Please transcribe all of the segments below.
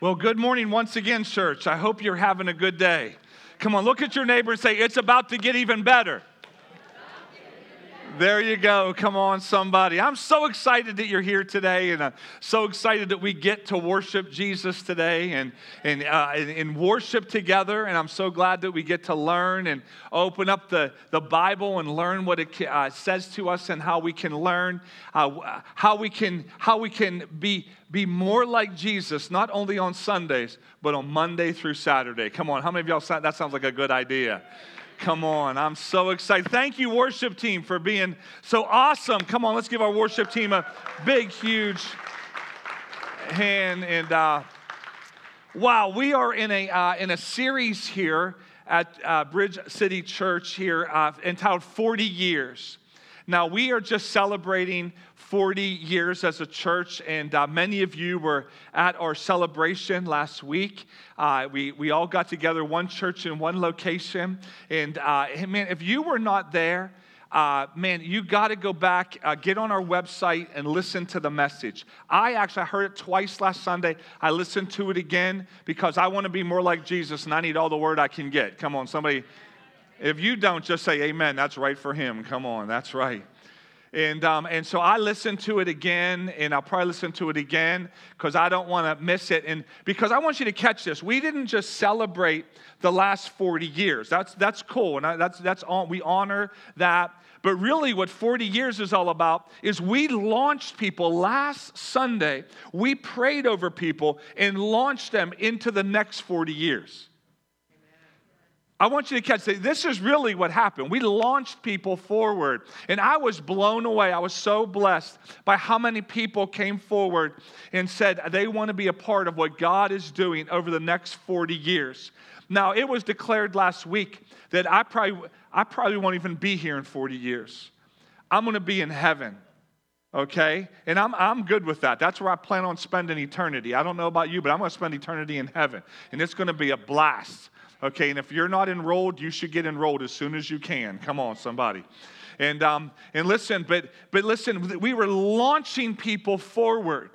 Well, good morning once again, church. I hope you're having a good day. Come on, look at your neighbor and say, It's about to get even better. There you go. Come on, somebody. I'm so excited that you're here today, and I'm so excited that we get to worship Jesus today and, and, uh, and, and worship together. And I'm so glad that we get to learn and open up the, the Bible and learn what it uh, says to us and how we can learn, uh, how, we can, how we can be, be more like Jesus, not only on Sundays, but on Monday through Saturday. Come on, how many of y'all, that sounds like a good idea? Come on, I'm so excited. Thank you, worship team, for being so awesome. Come on, let's give our worship team a big, huge hand. And uh, wow, we are in a uh, in a series here at uh, Bridge City Church here uh, entitled 40 Years. Now, we are just celebrating 40 years as a church, and uh, many of you were at our celebration last week. Uh, we, we all got together, one church in one location. And uh, man, if you were not there, uh, man, you got to go back, uh, get on our website and listen to the message. I actually heard it twice last Sunday. I listened to it again because I want to be more like Jesus and I need all the word I can get. Come on, somebody. If you don't, just say amen. That's right for him. Come on, that's right. And, um, and so I listened to it again, and I'll probably listen to it again because I don't want to miss it. And because I want you to catch this, we didn't just celebrate the last 40 years. That's, that's cool, and I, that's, that's on, we honor that. But really, what 40 years is all about is we launched people last Sunday. We prayed over people and launched them into the next 40 years. I want you to catch that this is really what happened. We launched people forward, and I was blown away. I was so blessed by how many people came forward and said they want to be a part of what God is doing over the next 40 years. Now, it was declared last week that I probably, I probably won't even be here in 40 years. I'm going to be in heaven okay? And I'm, I'm good with that. That's where I plan on spending eternity. I don't know about you, but I'm going to spend eternity in heaven. And it's going to be a blast. Okay, and if you're not enrolled, you should get enrolled as soon as you can. Come on, somebody. And, um, and listen, but, but listen, we were launching people forward.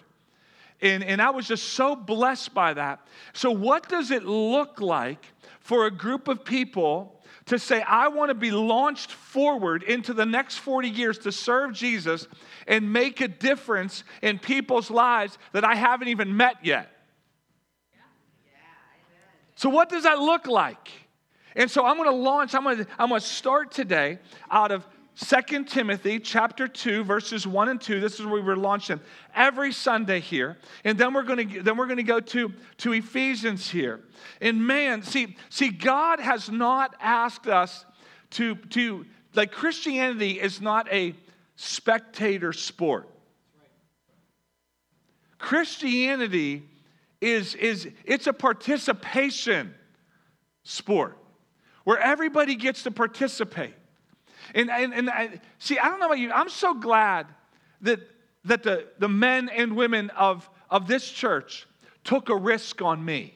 And, and I was just so blessed by that. So, what does it look like for a group of people to say, I want to be launched forward into the next 40 years to serve Jesus and make a difference in people's lives that I haven't even met yet? So, what does that look like? And so I'm going to launch, I'm going to, I'm going to start today out of 2 Timothy chapter 2 verses 1 and 2 this is where we're launching every Sunday here. And then we're going to then we're going to go to to Ephesians here. And man see see God has not asked us to to like Christianity is not a spectator sport. Christianity is, is it's a participation sport where everybody gets to participate. And, and, and I, see, I don't know about you, I'm so glad that, that the, the men and women of, of this church took a risk on me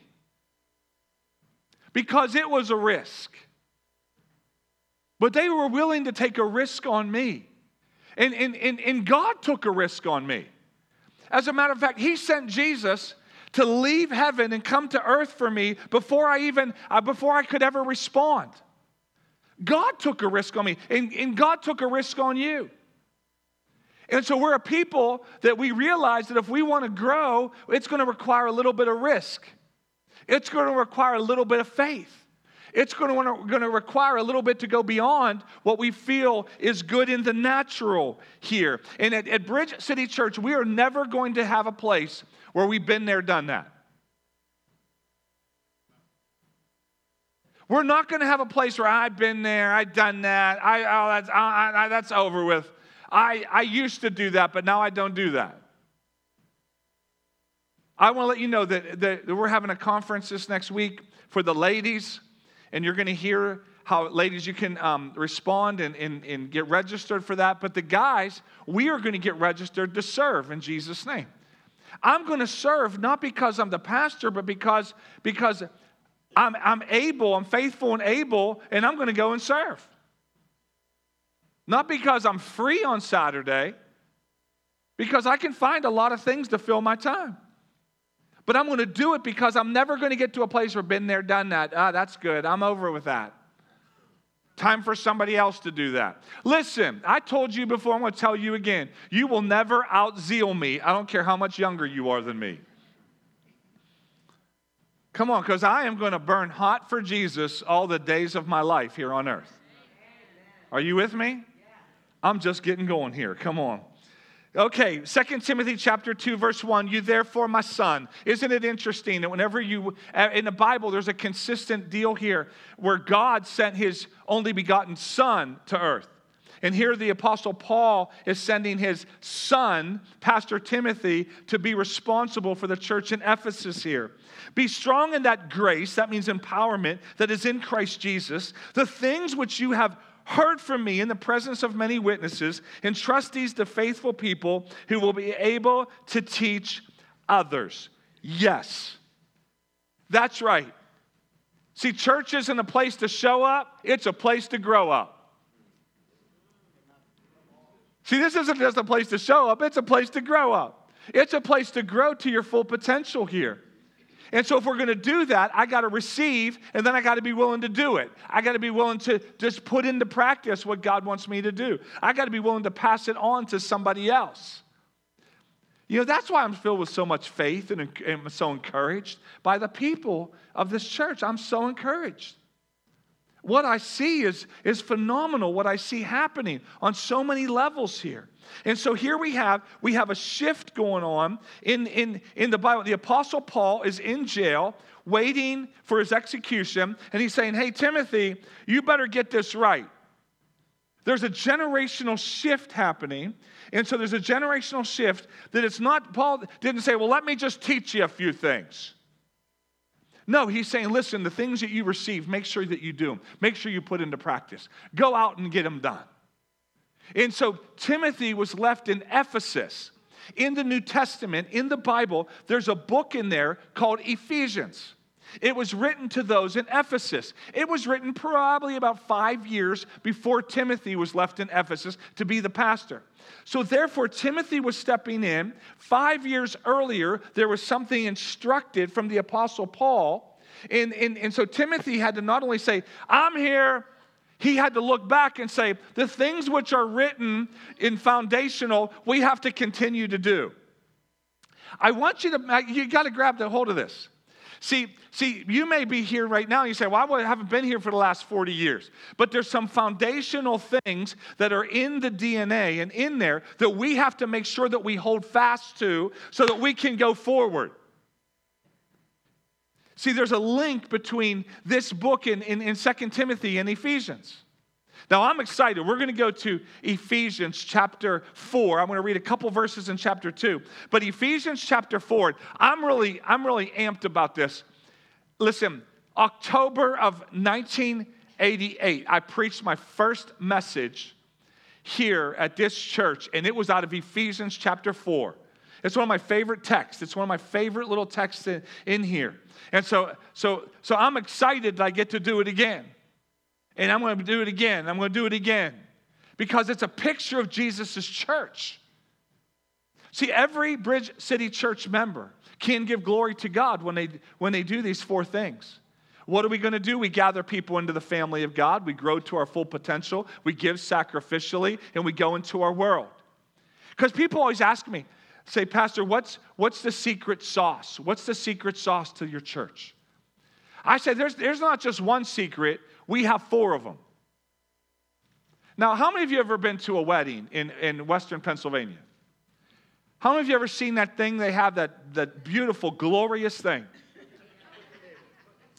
because it was a risk. But they were willing to take a risk on me. And, and, and, and God took a risk on me. As a matter of fact, He sent Jesus to leave heaven and come to earth for me before I even uh, before I could ever respond. God took a risk on me, and, and God took a risk on you. And so we're a people that we realize that if we want to grow, it's going to require a little bit of risk. It's going to require a little bit of faith. It's going to, going to require a little bit to go beyond what we feel is good in the natural here. And at, at Bridge City Church, we are never going to have a place where we've been there, done that. We're not going to have a place where I've been there, I've done that, I, oh, that's, I, I, that's over with. I, I used to do that, but now I don't do that. I want to let you know that, that we're having a conference this next week for the ladies, and you're going to hear how, ladies, you can um, respond and, and, and get registered for that. But the guys, we are going to get registered to serve in Jesus' name. I'm going to serve not because I'm the pastor, but because, because I'm, I'm able, I'm faithful and able, and I'm going to go and serve. Not because I'm free on Saturday, because I can find a lot of things to fill my time. But I'm going to do it because I'm never going to get to a place where I've been there, done that. Ah, that's good. I'm over with that. Time for somebody else to do that. Listen, I told you before, I'm going to tell you again. You will never outzeal me. I don't care how much younger you are than me. Come on, because I am going to burn hot for Jesus all the days of my life here on earth. Are you with me? I'm just getting going here. Come on. Okay, 2 Timothy chapter 2 verse 1, you therefore my son. Isn't it interesting that whenever you uh, in the Bible there's a consistent deal here where God sent his only begotten son to earth. And here the apostle Paul is sending his son, Pastor Timothy, to be responsible for the church in Ephesus here. Be strong in that grace, that means empowerment that is in Christ Jesus. The things which you have heard from me in the presence of many witnesses, entrust these to faithful people who will be able to teach others. Yes, that's right. See, church isn't a place to show up, it's a place to grow up. See, this isn't just a place to show up, it's a place to grow up. It's a place to grow to your full potential here. And so, if we're going to do that, I got to receive and then I got to be willing to do it. I got to be willing to just put into practice what God wants me to do. I got to be willing to pass it on to somebody else. You know, that's why I'm filled with so much faith and, and so encouraged by the people of this church. I'm so encouraged. What I see is, is phenomenal, what I see happening on so many levels here. And so here we have we have a shift going on in, in, in the Bible. The Apostle Paul is in jail waiting for his execution, and he's saying, Hey, Timothy, you better get this right. There's a generational shift happening. And so there's a generational shift that it's not, Paul didn't say, Well, let me just teach you a few things. No, he's saying, listen, the things that you receive, make sure that you do them. Make sure you put into practice. Go out and get them done. And so Timothy was left in Ephesus. In the New Testament, in the Bible, there's a book in there called Ephesians. It was written to those in Ephesus. It was written probably about five years before Timothy was left in Ephesus to be the pastor. So, therefore, Timothy was stepping in. Five years earlier, there was something instructed from the Apostle Paul. And, and, and so, Timothy had to not only say, I'm here, he had to look back and say, the things which are written in foundational, we have to continue to do. I want you to, you got to grab the hold of this. See, see, you may be here right now and you say, Well, I haven't been here for the last 40 years. But there's some foundational things that are in the DNA and in there that we have to make sure that we hold fast to so that we can go forward. See, there's a link between this book in, in, in 2 Timothy and Ephesians. Now, I'm excited. We're going to go to Ephesians chapter 4. I'm going to read a couple verses in chapter 2. But Ephesians chapter 4, I'm really, I'm really amped about this. Listen, October of 1988, I preached my first message here at this church, and it was out of Ephesians chapter 4. It's one of my favorite texts. It's one of my favorite little texts in, in here. And so, so, so I'm excited that I get to do it again. And I'm going to do it again. I'm going to do it again. Because it's a picture of Jesus' church. See, every Bridge City Church member can give glory to God when they, when they do these four things. What are we going to do? We gather people into the family of God. We grow to our full potential. We give sacrificially, and we go into our world. Because people always ask me, say, Pastor, what's, what's the secret sauce? What's the secret sauce to your church? I said, there's, there's not just one secret, we have four of them. Now, how many of you have ever been to a wedding in, in Western Pennsylvania? How many of you ever seen that thing they have, that, that beautiful, glorious thing?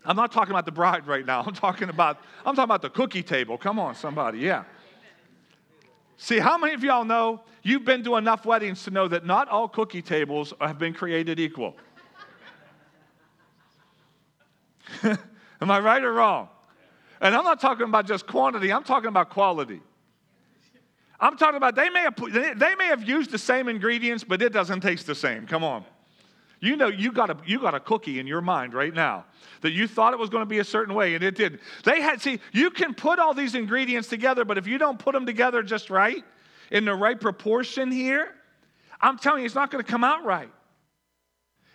I'm not talking about the bride right now. I'm talking about, I'm talking about the cookie table. Come on, somebody, yeah. See, how many of y'all know you've been to enough weddings to know that not all cookie tables have been created equal? Am I right or wrong? And I'm not talking about just quantity, I'm talking about quality. I'm talking about they may have, they may have used the same ingredients, but it doesn't taste the same. Come on. You know, you got, a, you got a cookie in your mind right now that you thought it was going to be a certain way and it didn't. They had, see, you can put all these ingredients together, but if you don't put them together just right, in the right proportion here, I'm telling you, it's not going to come out right.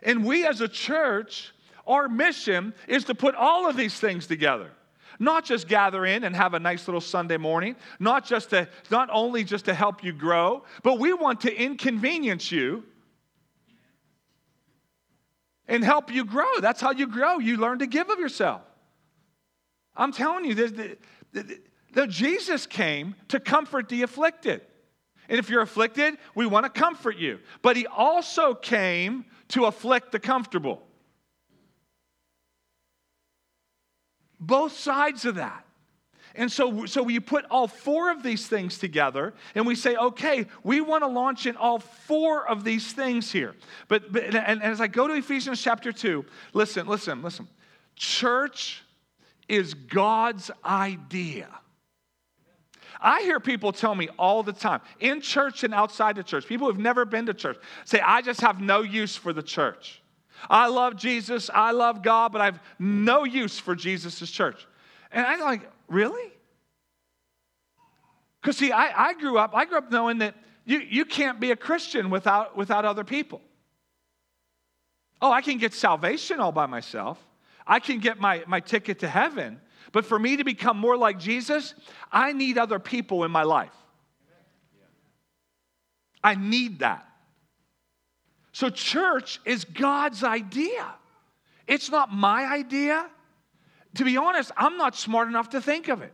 And we as a church, our mission is to put all of these things together. Not just gather in and have a nice little Sunday morning, not just to not only just to help you grow, but we want to inconvenience you and help you grow. That's how you grow. You learn to give of yourself. I'm telling you, the, the, the, Jesus came to comfort the afflicted. And if you're afflicted, we want to comfort you. But he also came to afflict the comfortable. Both sides of that. And so, so you put all four of these things together and we say, okay, we want to launch in all four of these things here. But, but and, and as I go to Ephesians chapter 2, listen, listen, listen. Church is God's idea. I hear people tell me all the time, in church and outside the church, people who've never been to church say, I just have no use for the church. I love Jesus, I love God, but I have no use for Jesus' church. And I'm like, really? Because see, I, I grew up, I grew up knowing that you, you can't be a Christian without, without other people. Oh, I can get salvation all by myself. I can get my, my ticket to heaven. But for me to become more like Jesus, I need other people in my life. I need that. So, church is God's idea. It's not my idea. To be honest, I'm not smart enough to think of it.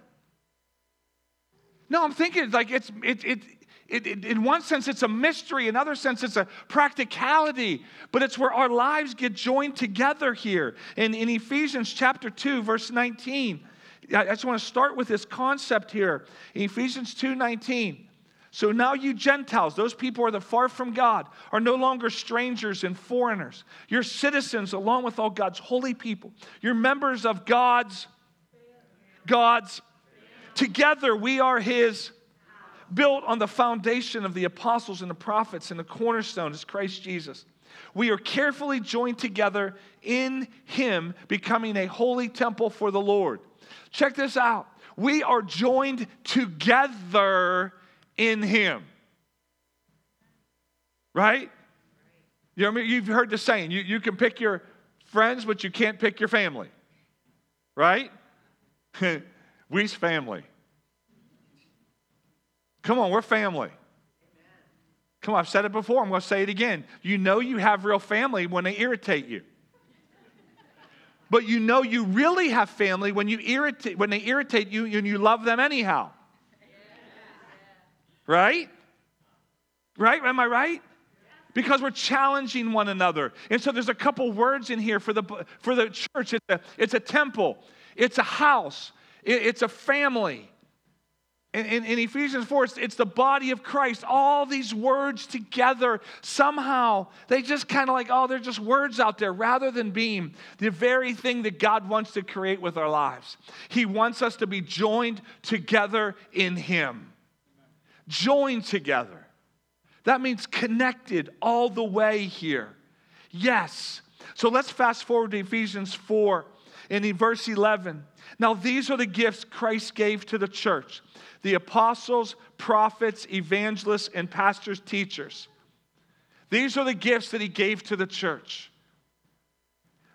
No, I'm thinking like it's it, it, it, it, in one sense it's a mystery, in other sense it's a practicality, but it's where our lives get joined together here. In, in Ephesians chapter 2, verse 19, I just want to start with this concept here. In Ephesians 2 19. So now you Gentiles, those people are the far from God, are no longer strangers and foreigners. You're citizens along with all God's holy people. You're members of God's God's together we are his built on the foundation of the apostles and the prophets and the cornerstone is Christ Jesus. We are carefully joined together in him becoming a holy temple for the Lord. Check this out. We are joined together in Him. Right? You know, you've heard the saying you, you can pick your friends, but you can't pick your family. Right? We's family. Come on, we're family. Come on, I've said it before. I'm going to say it again. You know you have real family when they irritate you. But you know you really have family when you irritate when they irritate you and you love them anyhow. Right? Right? Am I right? Because we're challenging one another. And so there's a couple words in here for the, for the church. It's a, it's a temple, it's a house, it, it's a family. In, in, in, Ephesians 4, it's, it's, the body of Christ. All these words together, somehow, they just kind of like, oh, they're just words out there rather than being the very thing that God wants to create with our lives. He wants us to be joined together in Him joined together. That means connected all the way here. Yes. So let's fast forward to Ephesians 4 and in verse 11. Now, these are the gifts Christ gave to the church the apostles, prophets, evangelists, and pastors, teachers. These are the gifts that he gave to the church.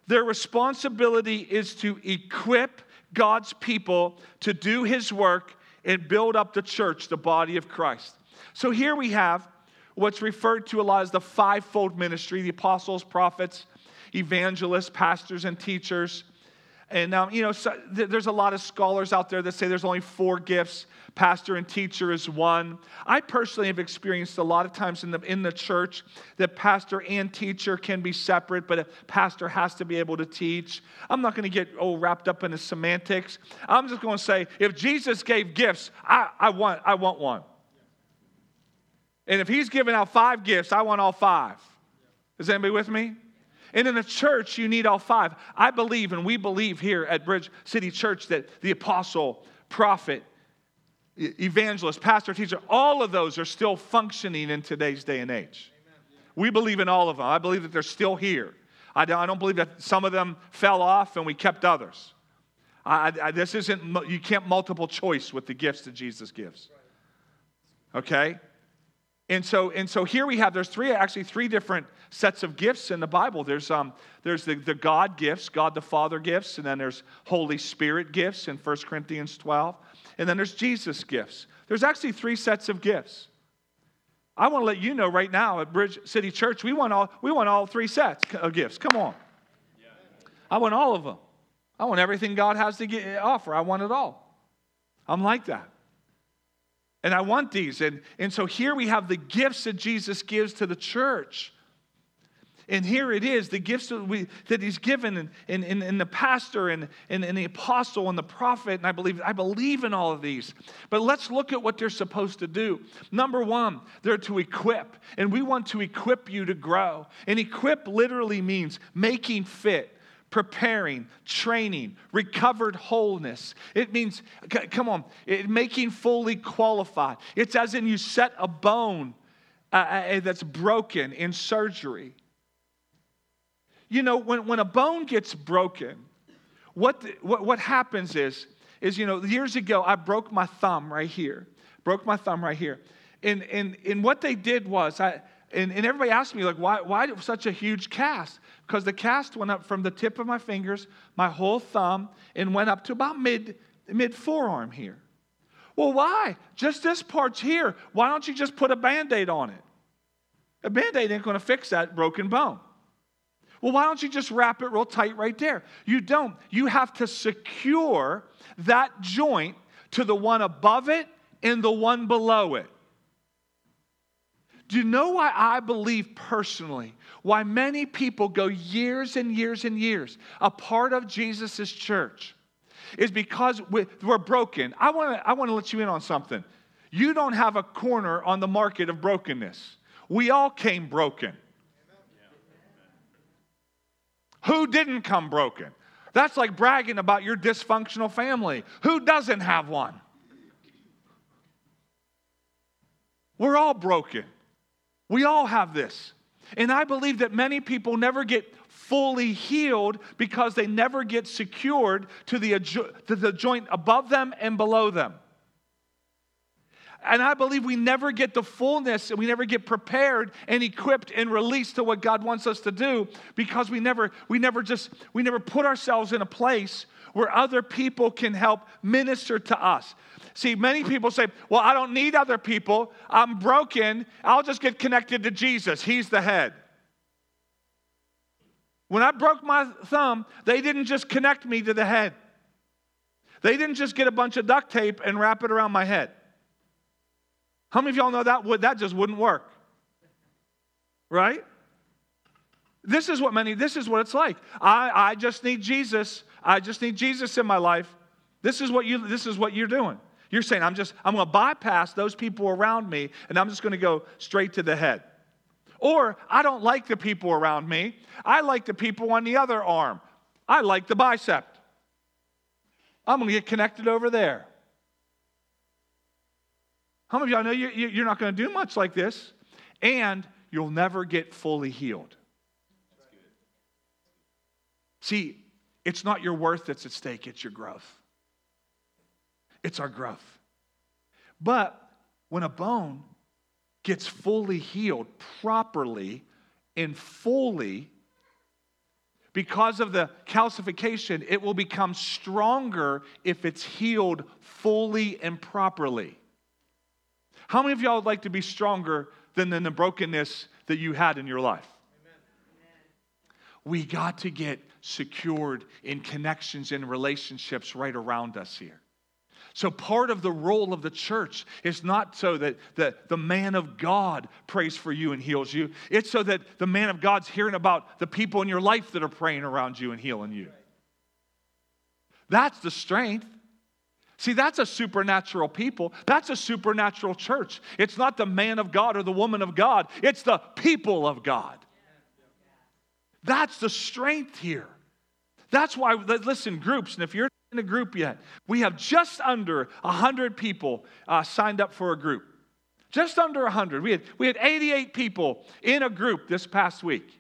Their responsibility is to equip God's people to do his work and build up the church, the body of Christ. So here we have what's referred to a lot as the fivefold ministry the apostles, prophets, evangelists, pastors, and teachers. And um, you know, so there's a lot of scholars out there that say there's only four gifts. Pastor and teacher is one. I personally have experienced a lot of times in the in the church that pastor and teacher can be separate, but a pastor has to be able to teach. I'm not going to get all wrapped up in the semantics. I'm just going to say, if Jesus gave gifts, I, I want I want one. And if he's giving out five gifts, I want all five. Is anybody with me? And in a church, you need all five. I believe, and we believe here at Bridge City Church, that the apostle, prophet, evangelist, pastor, teacher, all of those are still functioning in today's day and age. We believe in all of them. I believe that they're still here. I don't, believe that some of them fell off and we kept others. I, I, this isn't, you can't multiple choice with the gifts that Jesus gives. Okay? And so, and so here we have, there's three, actually three different sets of gifts in the Bible. There's, um, there's the, the God gifts, God the Father gifts, and then there's Holy Spirit gifts in 1 Corinthians 12. And then there's Jesus gifts. There's actually three sets of gifts. I want to let you know right now at Bridge City Church, we want all, we want all three sets of gifts. Come on. I want all of them. I want everything God has to offer. I want it all. I'm like that. And I want these. And, and so here we have the gifts that Jesus gives to the church. And here it is, the gifts that, we, that he's given in, in, in, in the pastor and, and, and the apostle and the prophet. And I believe, I believe in all of these. But let's look at what they're supposed to do. Number one, they're to equip. And we want to equip you to grow. And equip literally means making fit preparing, training, recovered wholeness. It means, come on, it, making fully qualified. It's as in you set a bone uh, uh that's broken in surgery you know, when, when a bone gets broken, what, what, what happens is, is, you know, years ago, I broke my thumb right here. Broke my thumb right here. And, and, and what they did was, I, and, and everybody asked me, like, why, why such a huge cast? Because the cast went up from the tip of my fingers, my whole thumb, and went up to about mid, mid forearm here. Well, why? Just this part's here. Why don't you just put a band aid on it? A band aid ain't going to fix that broken bone. Well, why don't you just wrap it real tight right there? You don't. You have to secure that joint to the one above it and the one below it. Do you know why I believe personally? Why many people go years and years and years a part of Jesus' church is because we're broken. I want to I want to let you in on something. You don't have a corner on the market of brokenness. We all came broken. Who didn't come broken? That's like bragging about your dysfunctional family. Who doesn't have one? We're all broken. We all have this. And I believe that many people never get fully healed because they never get secured to the, to the joint above them and below them. And I believe we never get the fullness and we never get prepared and equipped and released to what God wants us to do because we never, we never just, we never put ourselves in a place where other people can help minister to us. See, many people say, Well, I don't need other people. I'm broken. I'll just get connected to Jesus. He's the head. When I broke my thumb, they didn't just connect me to the head, they didn't just get a bunch of duct tape and wrap it around my head. How many of y'all know that would that just wouldn't work? Right? This is what many, this is what it's like. I, I just need Jesus. I just need Jesus in my life. This is what you this is what you're doing. You're saying, I'm just, I'm gonna bypass those people around me and I'm just gonna go straight to the head. Or I don't like the people around me. I like the people on the other arm. I like the bicep. I'm gonna get connected over there. How many of y'all know you're not going to do much like this? And you'll never get fully healed. See, it's not your worth that's at stake, it's your growth. It's our growth. But when a bone gets fully healed properly and fully, because of the calcification, it will become stronger if it's healed fully and properly. How many of y'all would like to be stronger than, the brokenness that you had in your life? We got to get secured in connections and relationships right around us here. So, part of the role of the church is not so that the, the man of God prays for you and heals you. It's so that the man of God's hearing about the people in your life that are praying around you and healing you. That's the strength. See, that's a supernatural people. That's a supernatural church. It's not the man of God or the woman of God, it's the people of God. That's the strength here. That's why, listen, groups, and if you're in a group yet, we have just under 100 people uh, signed up for a group. Just under 100. We had, we had 88 people in a group this past week.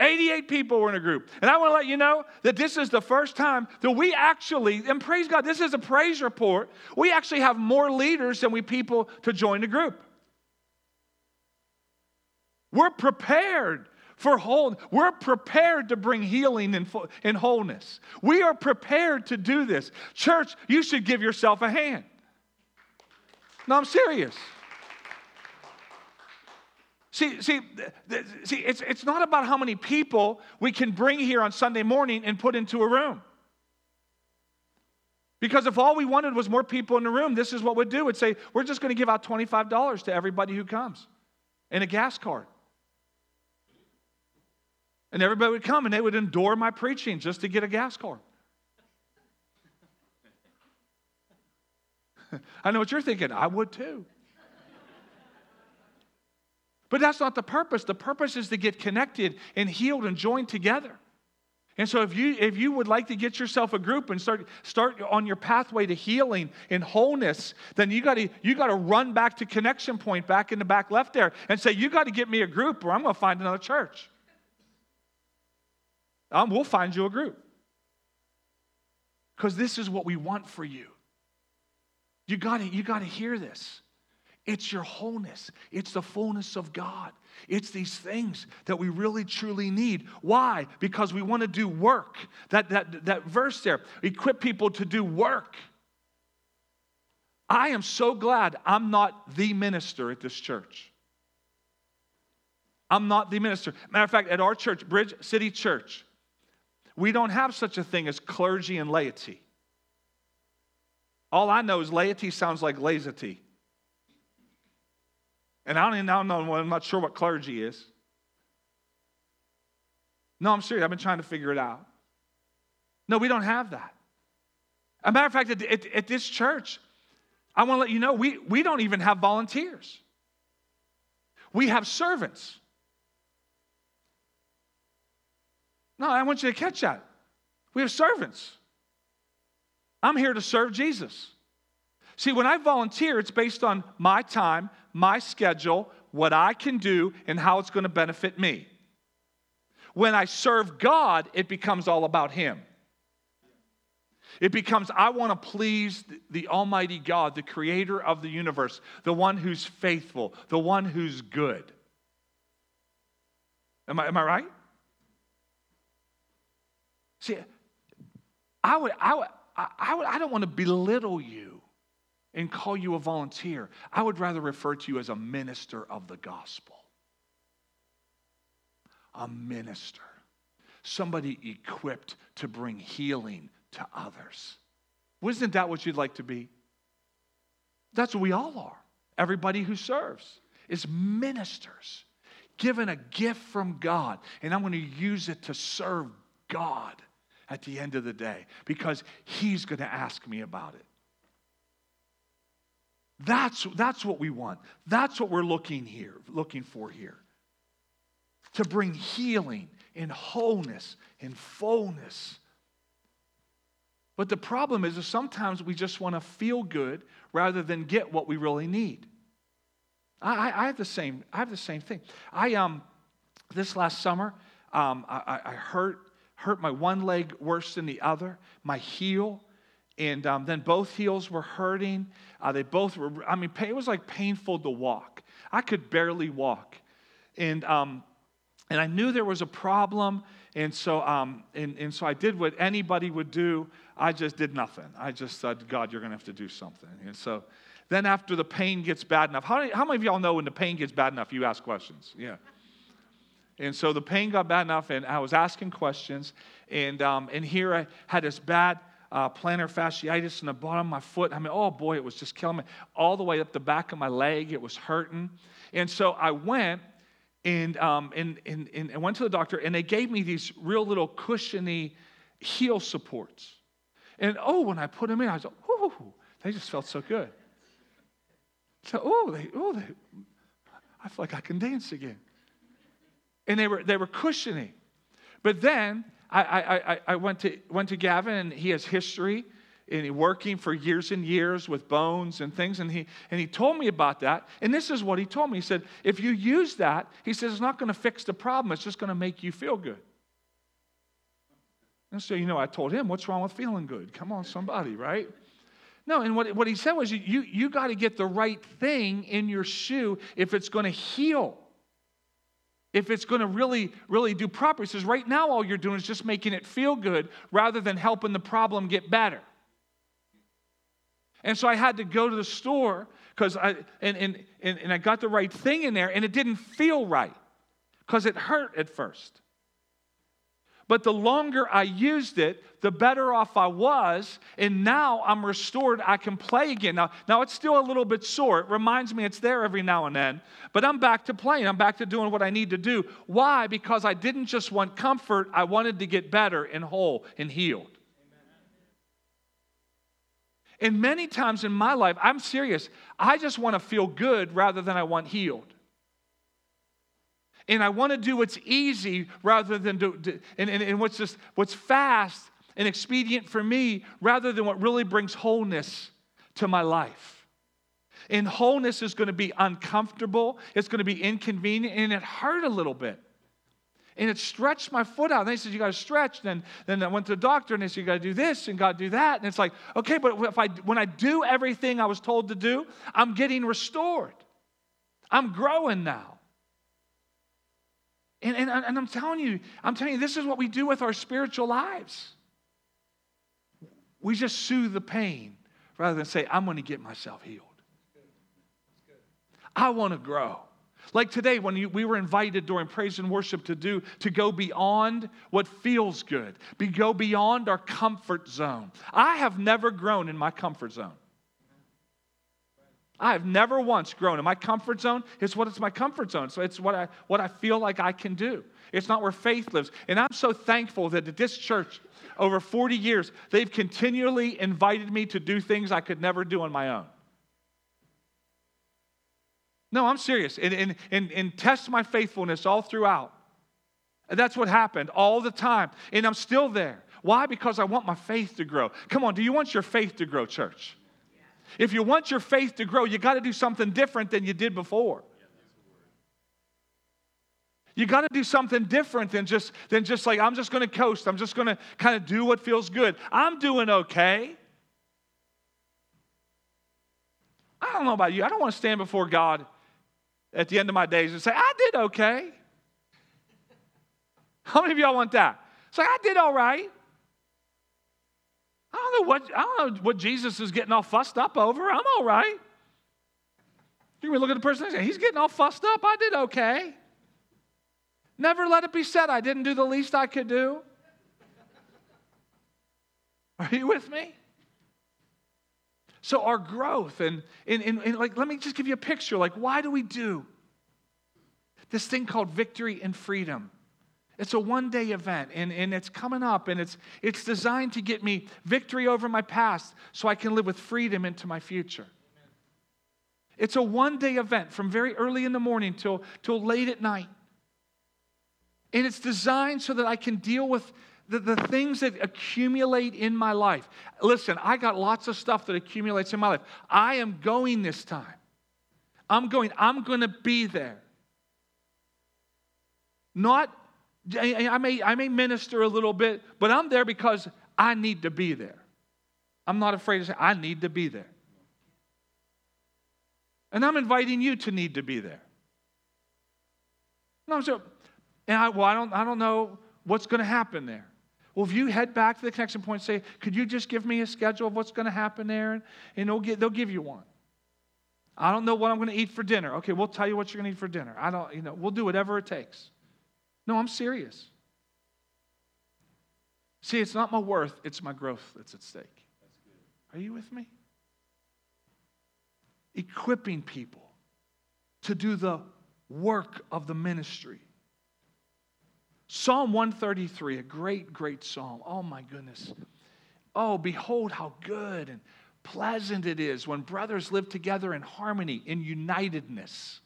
88 people were in a group. And I want to let you know that this is the first time that we actually, and praise God, this is a praise report. We actually have more leaders than we people to join the group. We're prepared for whole. We're prepared to bring healing and, and wholeness. We are prepared to do this. Church, you should give yourself a hand. No, I'm serious. See, see, see it's, it's not about how many people we can bring here on Sunday morning and put into a room. Because if all we wanted was more people in the room, this is what we'd do. We'd say, we're just going to give out $25 to everybody who comes and a gas card. And everybody would come and they would endure my preaching just to get a gas card. I know what you're thinking. I would too. But that's not the purpose. The purpose is to get connected and healed and joined together. And so if you if you would like to get yourself a group and start start on your pathway to healing and wholeness, then you got to you got to run back to connection point back in the back left there and say you got to get me a group or I'm going to find another church. Um, we'll find you a group. Because this is what we want for you. You got you got to hear this. It's your wholeness. It's the fullness of God. It's these things that we really truly need. Why? Because we want to do work. That, that, that verse there, equip people to do work. I am so glad I'm not the minister at this church. I'm not the minister. Matter of fact, at our church, Bridge City Church, we don't have such a thing as clergy and laity. All I know is laity sounds like lazy. And I don't even know, I'm not sure what clergy is. No, I'm serious. I've been trying to figure it out. No, we don't have that. As a matter of fact, at, at, at this church, I want to let you know we, we don't even have volunteers. We have servants. No, I want you to catch that. We have servants. I'm here to serve Jesus. See, when I volunteer, it's based on my time, my schedule, what I can do, and how it's going to benefit me. When I serve God, it becomes all about Him. It becomes, I want to please the Almighty God, the creator of the universe, the one who's faithful, the one who's good. Am I, am I right? See, I would, I would, I, would, I don't want to belittle you and call you a volunteer. I would rather refer to you as a minister of the gospel. A minister. Somebody equipped to bring healing to others. Wasn't that what you'd like to be? That's what we all are. Everybody who serves is ministers, given a gift from God, and I'm going to use it to serve God at the end of the day because He's going to ask me about it. That's, that's what we want. That's what we're looking here, looking for here. To bring healing and wholeness and fullness. But the problem is that sometimes we just want to feel good rather than get what we really need. I, I, I have the same. I have the same thing. I um, this last summer, um, I, I hurt hurt my one leg worse than the other, my heel, and um, then both heels were hurting. Uh, they both were, I mean, it was like painful to walk. I could barely walk. And, um, and I knew there was a problem. And so, um, and, and so I did what anybody would do. I just did nothing. I just said, God, you're going to have to do something. And so then after the pain gets bad enough, how, how many of y'all know when the pain gets bad enough, you ask questions? Yeah. And so the pain got bad enough, and I was asking questions. And, um, and here I had this bad uh, plantar fasciitis in the bottom of my foot. I mean, oh boy, it was just killing me. All the way up the back of my leg, it was hurting. And so I went and, um, and, and, and I went to the doctor, and they gave me these real little cushiony heel supports. And oh, when I put them in, I was like, oh, they just felt so good. So, oh, they, oh, they, I feel like I can dance again and they were, they were cushioning. But then I, I, I went, to, went to Gavin, and he has history and working for years and years with bones and things. And he, and he told me about that. And this is what he told me. He said, if you use that, he says, it's not going to fix the problem. It's just going to make you feel good. And so, you know, I told him, what's wrong with feeling good? Come on, somebody, right? No, and what, what he said was, you, you, you got to get the right thing in your shoe if it's going to heal. If it's going to really, really do proper. He says, right now, all you're doing is just making it feel good rather than helping the problem get better. And so I had to go to the store because I and, and, and, and I got the right thing in there, and it didn't feel right because it hurt at first. But the longer I used it, the better off I was. And now I'm restored. I can play again. Now, now it's still a little bit sore. It reminds me it's there every now and then. But I'm back to playing. I'm back to doing what I need to do. Why? Because I didn't just want comfort, I wanted to get better and whole and healed. And many times in my life, I'm serious, I just want to feel good rather than I want healed and I want to do what's easy rather than do, and, and, and what's just what's fast and expedient for me rather than what really brings wholeness to my life. And wholeness is going to be uncomfortable, it's going to be inconvenient, and it hurt a little bit. And it stretched my foot out. And they said, You got to stretch. And then, then I went to the doctor and they said, You got to do this and got to do that. And it's like, okay, but if I, when I do everything I was told to do, I'm getting restored. I'm growing now. And, and, and I'm telling you, I'm telling you, this is what we do with our spiritual lives. We just soothe the pain rather than say, I'm going to get myself healed. I want to grow. Like today, when you, we were invited during praise and worship to do, to go beyond what feels good, be, go beyond our comfort zone. I have never grown in my comfort zone. I have never once grown in my comfort zone. It's what it's my comfort zone. So it's what I what I feel like I can do. It's not where faith lives. And I'm so thankful that at this church, over 40 years, they've continually invited me to do things I could never do on my own. No, I'm serious. And, and, and, and test my faithfulness all throughout. And that's what happened all the time. And I'm still there. Why? Because I want my faith to grow. Come on, do you want your faith to grow, church? If you want your faith to grow, you got to do something different than you did before. You got to do something different than just, than just like, I'm just going to coast. I'm just going to kind of do what feels good. I'm doing okay. I don't know about you. I don't want to stand before God at the end of my days and say, I did okay. How many of y'all want that? Say, I did all right. I don't know what, I don't know what Jesus is getting all fussed up over. I'm all right. You can look at the person and say, he's getting all fussed up. I did okay. Never let it be said I didn't do the least I could do. Are you with me? So our growth and, and, and, and, like let me just give you a picture. Like, why do we do this thing called victory and freedom? It's a one day event and, and it's coming up and it's, it's designed to get me victory over my past so I can live with freedom into my future. It's a one day event from very early in the morning till, till late at night. And it's designed so that I can deal with the, the things that accumulate in my life. Listen, I got lots of stuff that accumulates in my life. I am going this time. I'm going, I'm going to be there. Not I may, I may minister a little bit, but I'm there because I need to be there. I'm not afraid to say, I need to be there. And I'm inviting you to need to be there. No, so, and I, well, I don't, I don't know what's going to happen there. Well, if you head back to the connection point and say, could you just give me a schedule of what's going to happen there? And, and they'll, get, they'll give you one. I don't know what I'm going to eat for dinner. Okay, we'll tell you what you're going to eat for dinner. I don't, you know, we'll do whatever it takes. No, I'm serious. See, it's not my worth, it's my growth that's at stake. Are you with me? Equipping people to do the work of the ministry. Psalm 133, a great, great psalm. Oh my goodness. Oh, behold how good and pleasant it is when brothers live together in harmony, in unitedness.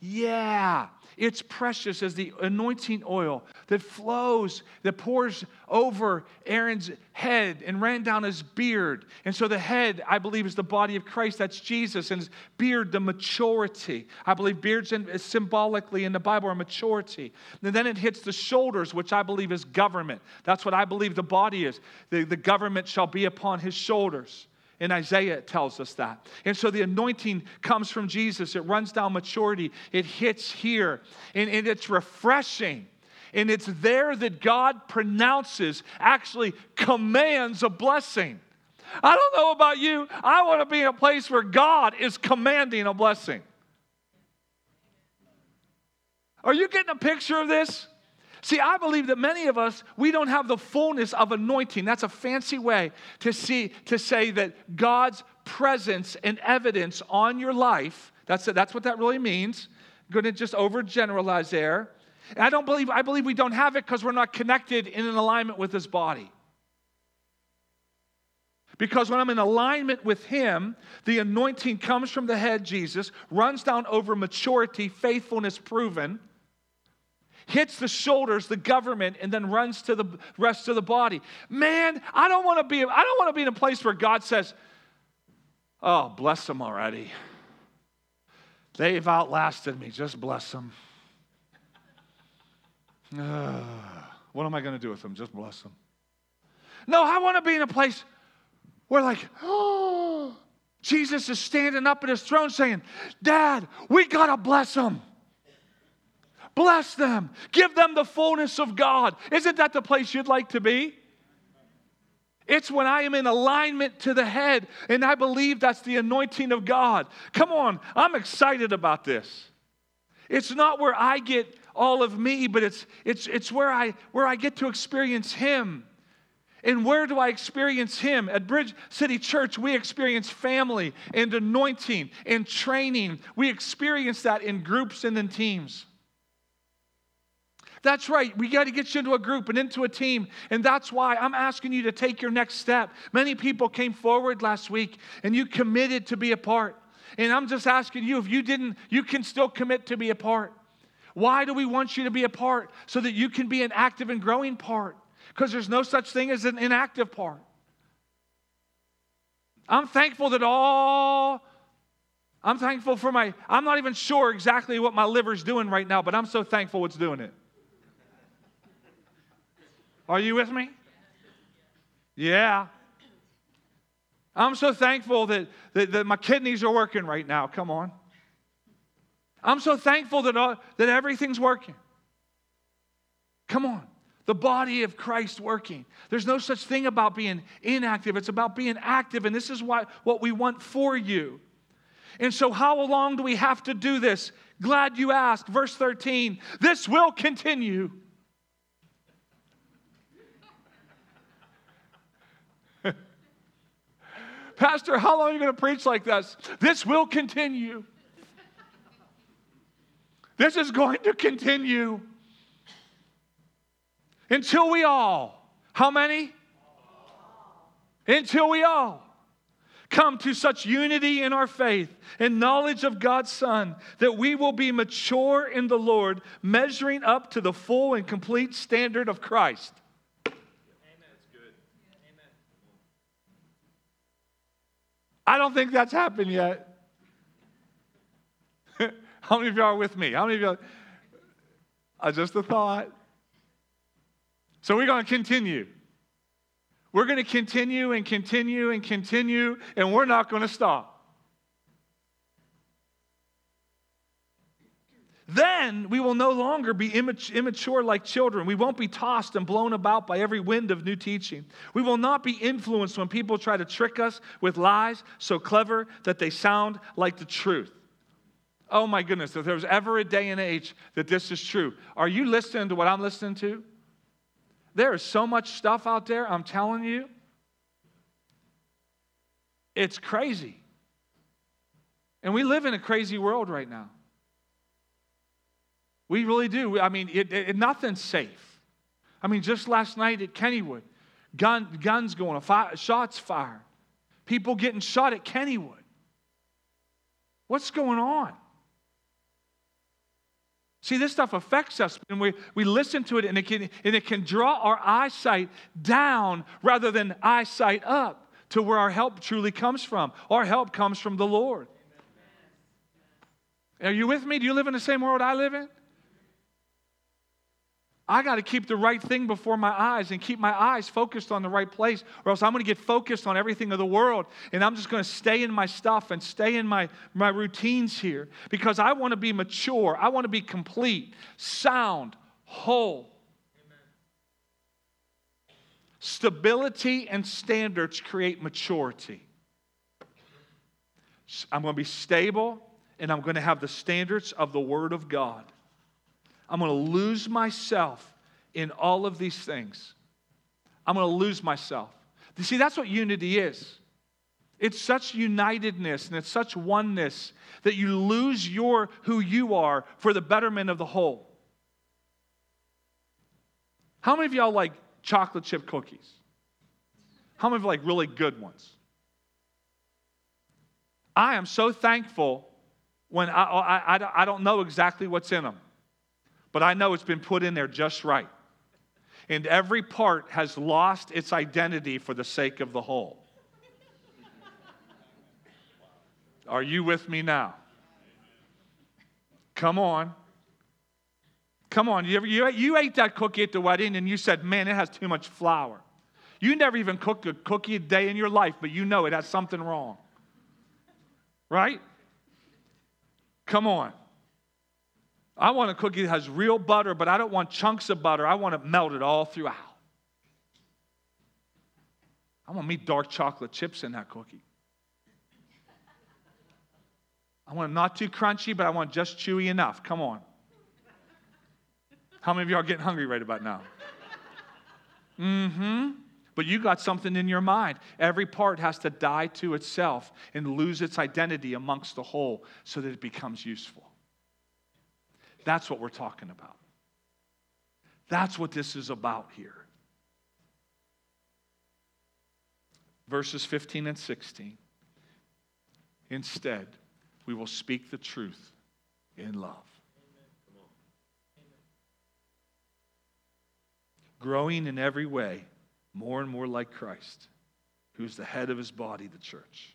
Yeah, it's precious as the anointing oil that flows, that pours over Aaron's head and ran down his beard. And so the head, I believe, is the body of Christ. That's Jesus. And his beard, the maturity. I believe beards in, symbolically in the Bible are maturity. And then it hits the shoulders, which I believe is government. That's what I believe the body is. The, the government shall be upon his shoulders. In Isaiah, it tells us that. And so the anointing comes from Jesus. It runs down maturity. It hits here. And, and it's refreshing. And it's there that God pronounces, actually commands a blessing. I don't know about you. I want to be in a place where God is commanding a blessing. Are you getting a picture of this? See, I believe that many of us, we don't have the fullness of anointing. That's a fancy way to see to say that God's presence and evidence on your life. That's, that's what that really means. I'm going to just overgeneralize there. And I don't believe, I believe we don't have it because we're not connected in an alignment with his body. Because when I'm in alignment with Him, the anointing comes from the head, Jesus, runs down over maturity, faithfulness proven, hits the shoulders, the government, and then runs to the rest of the body. Man, I don't want to be, I don't want to be in a place where God says, Oh, bless them already. They've outlasted me. Just bless them. Uh, what am I going to do with them? Just bless them. No, I want to be in a place where, like, oh, Jesus is standing up at his throne saying, Dad, we got to bless them. Bless them. Give them the fullness of God. Isn't that the place you'd like to be? It's when I am in alignment to the head, and I believe that's the anointing of God. Come on, I'm excited about this. It's not where I get all of me, but it's, it's, it's where, I, where I get to experience Him. And where do I experience Him? At Bridge City Church, we experience family and anointing and training. We experience that in groups and in teams. That's right. We got to get you into a group and into a team. And that's why I'm asking you to take your next step. Many people came forward last week and you committed to be a part. And I'm just asking you if you didn't, you can still commit to be a part. Why do we want you to be a part? So that you can be an active and growing part. Because there's no such thing as an inactive part. I'm thankful that all I'm thankful for my, I'm not even sure exactly what my liver's doing right now, but I'm so thankful it's doing it. Are you with me? Yeah. I'm so thankful that, that, that, my kidneys are working right now. Come on. I'm so thankful that, uh, that everything's working. Come on. The body of Christ working. There's no such thing about being inactive. It's about being active, and this is what, what we want for you. And so, how long do we have to do this? Glad you asked. Verse 13 this will continue Pastor, how long are you going to preach like this? This will continue. This is going to continue until we all, how many? Until we all come to such unity in our faith and knowledge of God's Son that we will be mature in the Lord, measuring up to the full and complete standard of Christ. I don't think that's happened yet. How many of you are with me? How many of you are? Uh, just a thought. So we're going to continue. We're going to continue and continue and continue, and we're not going to stop. Then we will no longer be immature like children. We won't be tossed and blown about by every wind of new teaching. We will not be influenced when people try to trick us with lies so clever that they sound like the truth. Oh my goodness, if there was ever a day and age that this is true, are you listening to what I'm listening to? There is so much stuff out there, I'm telling you. It's crazy. And we live in a crazy world right now. We really do. I mean, it, it, nothing's safe. I mean, just last night at Kennywood, gun, guns going, fire, shots fired, people getting shot at Kennywood. What's going on? See, this stuff affects us and we, we listen to it and it, can, and it can draw our eyesight down rather than eyesight up to where our help truly comes from. Our help comes from the Lord. Are you with me? Do you live in the same world I live in? I got to keep the right thing before my eyes and keep my eyes focused on the right place, or else I'm going to get focused on everything of the world. And I'm just going to stay in my stuff and stay in my, my routines here because I want to be mature. I want to be complete, sound, whole. Amen. Stability and standards create maturity. I'm going to be stable and I'm going to have the standards of the Word of God. I'm going to lose myself in all of these things. I'm going to lose myself. You see, that's what unity is. It's such unitedness and it's such oneness that you lose your who you are for the betterment of the whole. How many of y'all like chocolate chip cookies? How many of like really good ones? I am so thankful when I, I, I, I don't know exactly what's in them but I know it's been put in there just right. And every part has lost its identity for the sake of the whole. Are you with me now? Come on. Come on. You, ever, you, you ate that cookie at the wedding and you said, man, it has too much flour. You never even cooked a cookie a day in your life, but you know it has something wrong. Right? Come on. I want a cookie that has real butter, but I don't want chunks of butter. I want it melted all throughout. I want me dark chocolate chips in that cookie. I want it not too crunchy, but I want just chewy enough. Come on. How many of you are getting hungry right about now? Mm hmm. But you got something in your mind. Every part has to die to itself and lose its identity amongst the whole so that it becomes useful. That's what we're talking about. That's what this is about here. Verses 15 and 16. Instead, we will speak the truth in love. Growing in every way more and more like Christ, who's the head of his body, the church.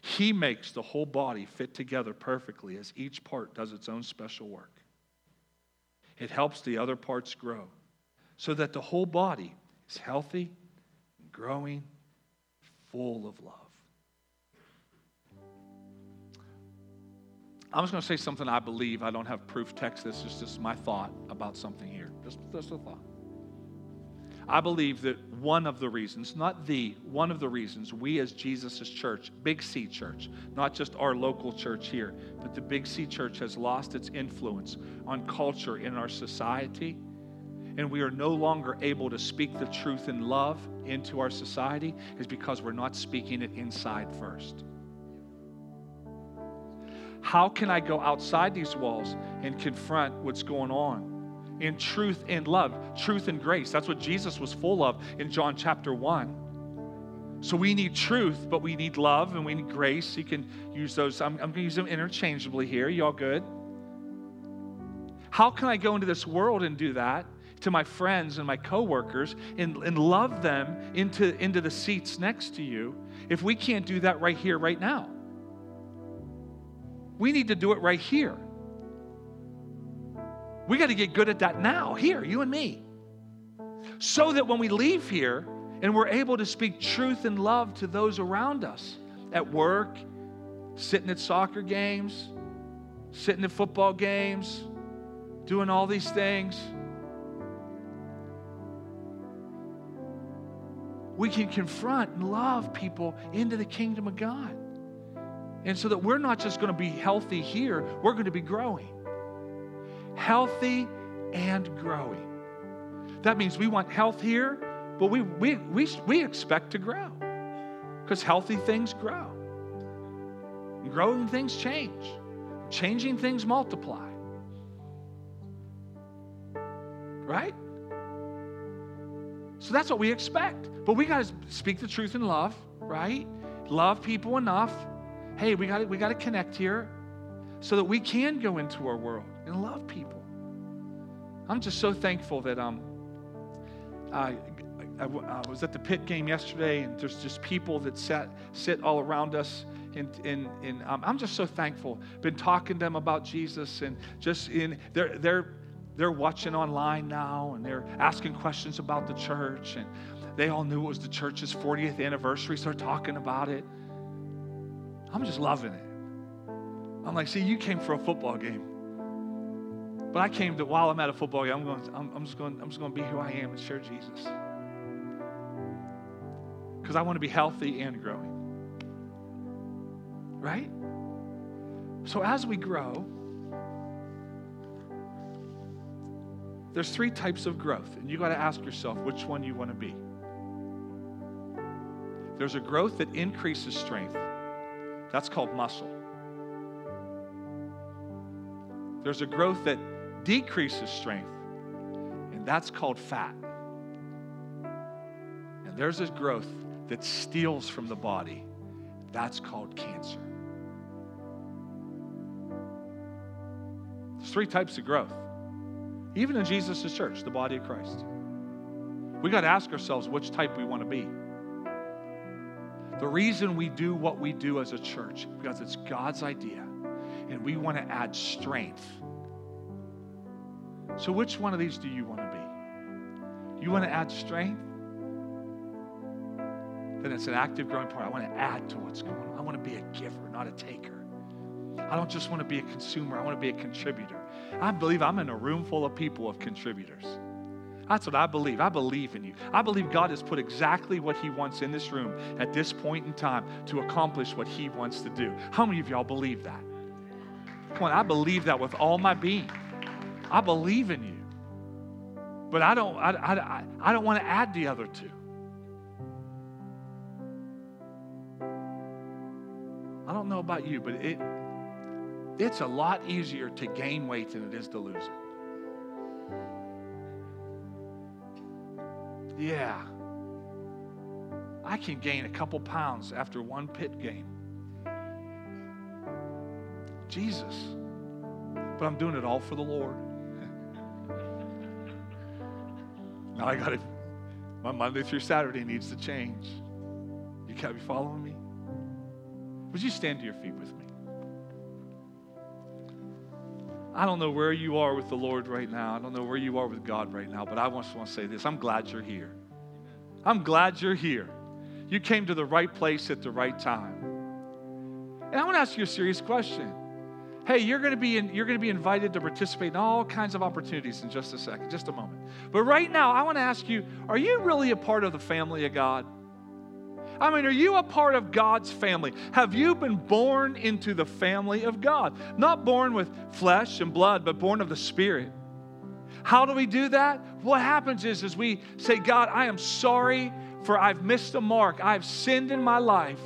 He makes the whole body fit together perfectly as each part does its own special work. It helps the other parts grow so that the whole body is healthy, and growing, full of love. I'm just going to say something I believe. I don't have proof text. This is just my thought about something here. Just, just a thought. I believe that one of the reasons, not the, one of the reasons we as Jesus' church, Big C church, not just our local church here, but the Big C church has lost its influence on culture in our society. And we are no longer able to speak the truth in love into our society is because we're not speaking it inside first. How can I go outside these walls and confront what's going on? In truth and love, truth and grace. That's what Jesus was full of in John chapter 1. So we need truth, but we need love and we need grace. You can use those. I'm, I'm going to use them interchangeably here. Y'all good? How can I go into this world and do that to my friends and my coworkers and, and love them into, into the seats next to you if we can't do that right here, right now? We need to do it right here. We got to get good at that now, here, you and me. So that when we leave here and we're able to speak truth and love to those around us at work, sitting at soccer games, sitting at football games, doing all these things. We can confront and love people into the kingdom of God. And so that we're not just going to be healthy here, we're going to be growing healthy and growing. That means we want health here, but we, we, we, we expect to grow because healthy things grow. Growing things change, changing things multiply. Right? So that's what we expect. But we got to speak the truth in love, right? Love people enough. Hey, we got we got to connect here so that we can go into our world and love people. I'm just so thankful that um, I, I, I, was at the Pitt game yesterday, and there's just people that sat, sit all around us. And, and, and um, I'm just so thankful. Been talking to them about Jesus, and just in they're, they're they're watching online now and they're asking questions about the church. And they all knew it was the church's 40th anniversary, so they're talking about it. I'm just loving it. I'm like, see, you came for a football game. But I came to while I'm at a football game, I'm going, I'm, I'm just going, I'm just going to be who I am and share Jesus. Because I want to be healthy and growing. Right? So as we grow, there's three types of growth, and you got to ask yourself which one you want to be. There's a growth that increases strength. That's called muscle. There's a growth that decreases strength, and that's called fat. And there's a growth that steals from the body, that's called cancer. There's three types of growth, even in Jesus' church, the body of Christ. We got to ask ourselves which type we want to be. The reason we do what we do as a church because it's God's idea and we want to add strength. So, which one of these do you want to be? You want to add strength? Then it's an active growing part. I want to add to what's going on. I want to be a giver, not a taker. I don't just want to be a consumer, I want to be a contributor. I believe I'm in a room full of people of contributors. That's what I believe. I believe in you. I believe God has put exactly what He wants in this room at this point in time to accomplish what He wants to do. How many of y'all believe that? Come on, I believe that with all my being. I believe in you. But I don't, I, I, I don't want to add the other two. I don't know about you, but it, it's a lot easier to gain weight than it is to lose it. Yeah. I can gain a couple pounds after one Pitt game. Jesus. But I'm doing it all for the Lord. Now I got to, my Monday through Saturday needs to change. You got to be following me? Would you stand to your feet with me? I don't know where you are with the Lord right now. I don't know where you are with God right now, but I just want to say this. I'm glad you're here. I'm glad you're here. You came to the right place at the right time. And I want to ask you a serious question. Hey, you're going to be in, you're going to be invited to participate in all kinds of opportunities in just a second, just a moment. But right now, I want to ask you, are you really a part of the family of God? I mean, are you a part of God's family? Have you been born into the family of God? Not born with flesh and blood, but born of the Spirit. How do we do that? What happens is, is we say, God, I am sorry for I've missed the mark. I've sinned in my life.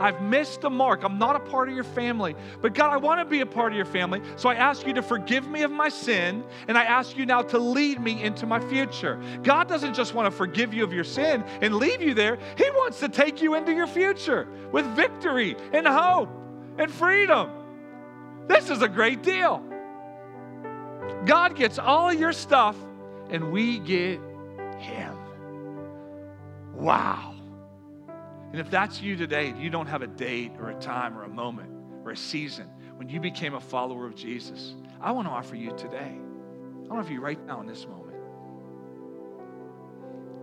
I've missed the mark. I'm not a part of your family. But God, I want to be a part of your family. So I ask you to forgive me of my sin, and I ask you now to lead me into my future. God doesn't just want to forgive you of your sin and leave you there, He wants to take you into your future with victory and hope and freedom. This is a great deal. God gets all your stuff, and we get Him. Wow. And if that's you today, you don't have a date or a time or a moment or a season when you became a follower of Jesus, I want to offer you today. I want to offer you right now in this moment.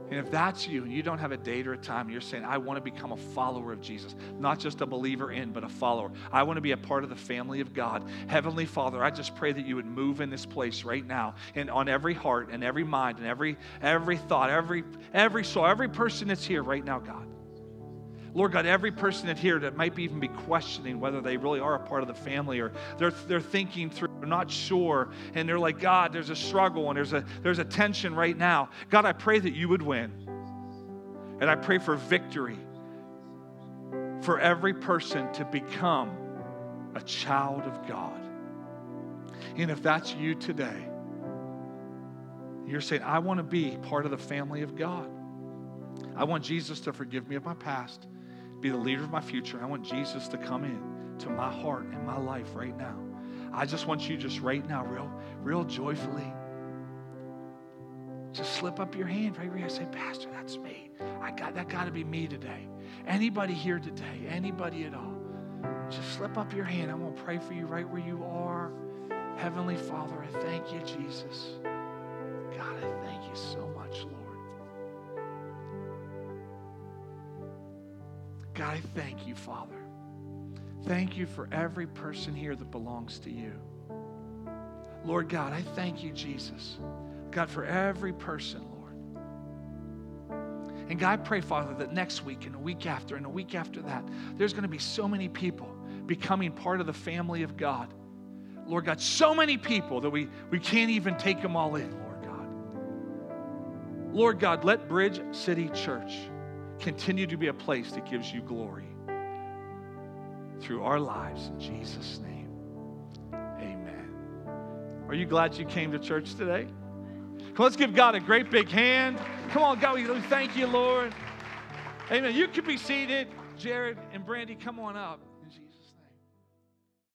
And if that's you and you don't have a date or a time, you're saying, I want to become a follower of Jesus, not just a believer in, but a follower. I want to be a part of the family of God. Heavenly Father, I just pray that you would move in this place right now and on every heart and every mind and every every thought, every every soul, every person that's here right now, God. Lord God, every person that here that might even be questioning whether they really are a part of the family or they're, they're thinking through, they're not sure, and they're like, God, there's a struggle and there's a, there's a tension right now. God, I pray that you would win. And I pray for victory for every person to become a child of God. And if that's you today, you're saying, I want to be part of the family of God. I want Jesus to forgive me of my past be the leader of my future. I want Jesus to come in to my heart and my life right now. I just want you just right now, real, real joyfully, just slip up your hand right here. Say, Pastor, that's me. I got that got to be me today. Anybody here today? Anybody at all? Just slip up your hand. I'm gonna pray for you right where you are. Heavenly Father, I thank you, Jesus. God, I thank you so God, I thank you, Father. Thank you for every person here that belongs to you. Lord God, I thank you, Jesus. God, for every person, Lord. And God, I pray, Father, that next week and a week after and a week after that, there's going to be so many people becoming part of the family of God. Lord God, so many people that we, we can't even take them all in, Lord God. Lord God, let Bridge City Church continue to be a place that gives you glory through our lives. In Jesus' name, amen. Are you glad you came to church today? Let's give God a great big hand. Come on, God, we thank you, Lord. Amen. You can be seated. Jared and Brandy, come on up.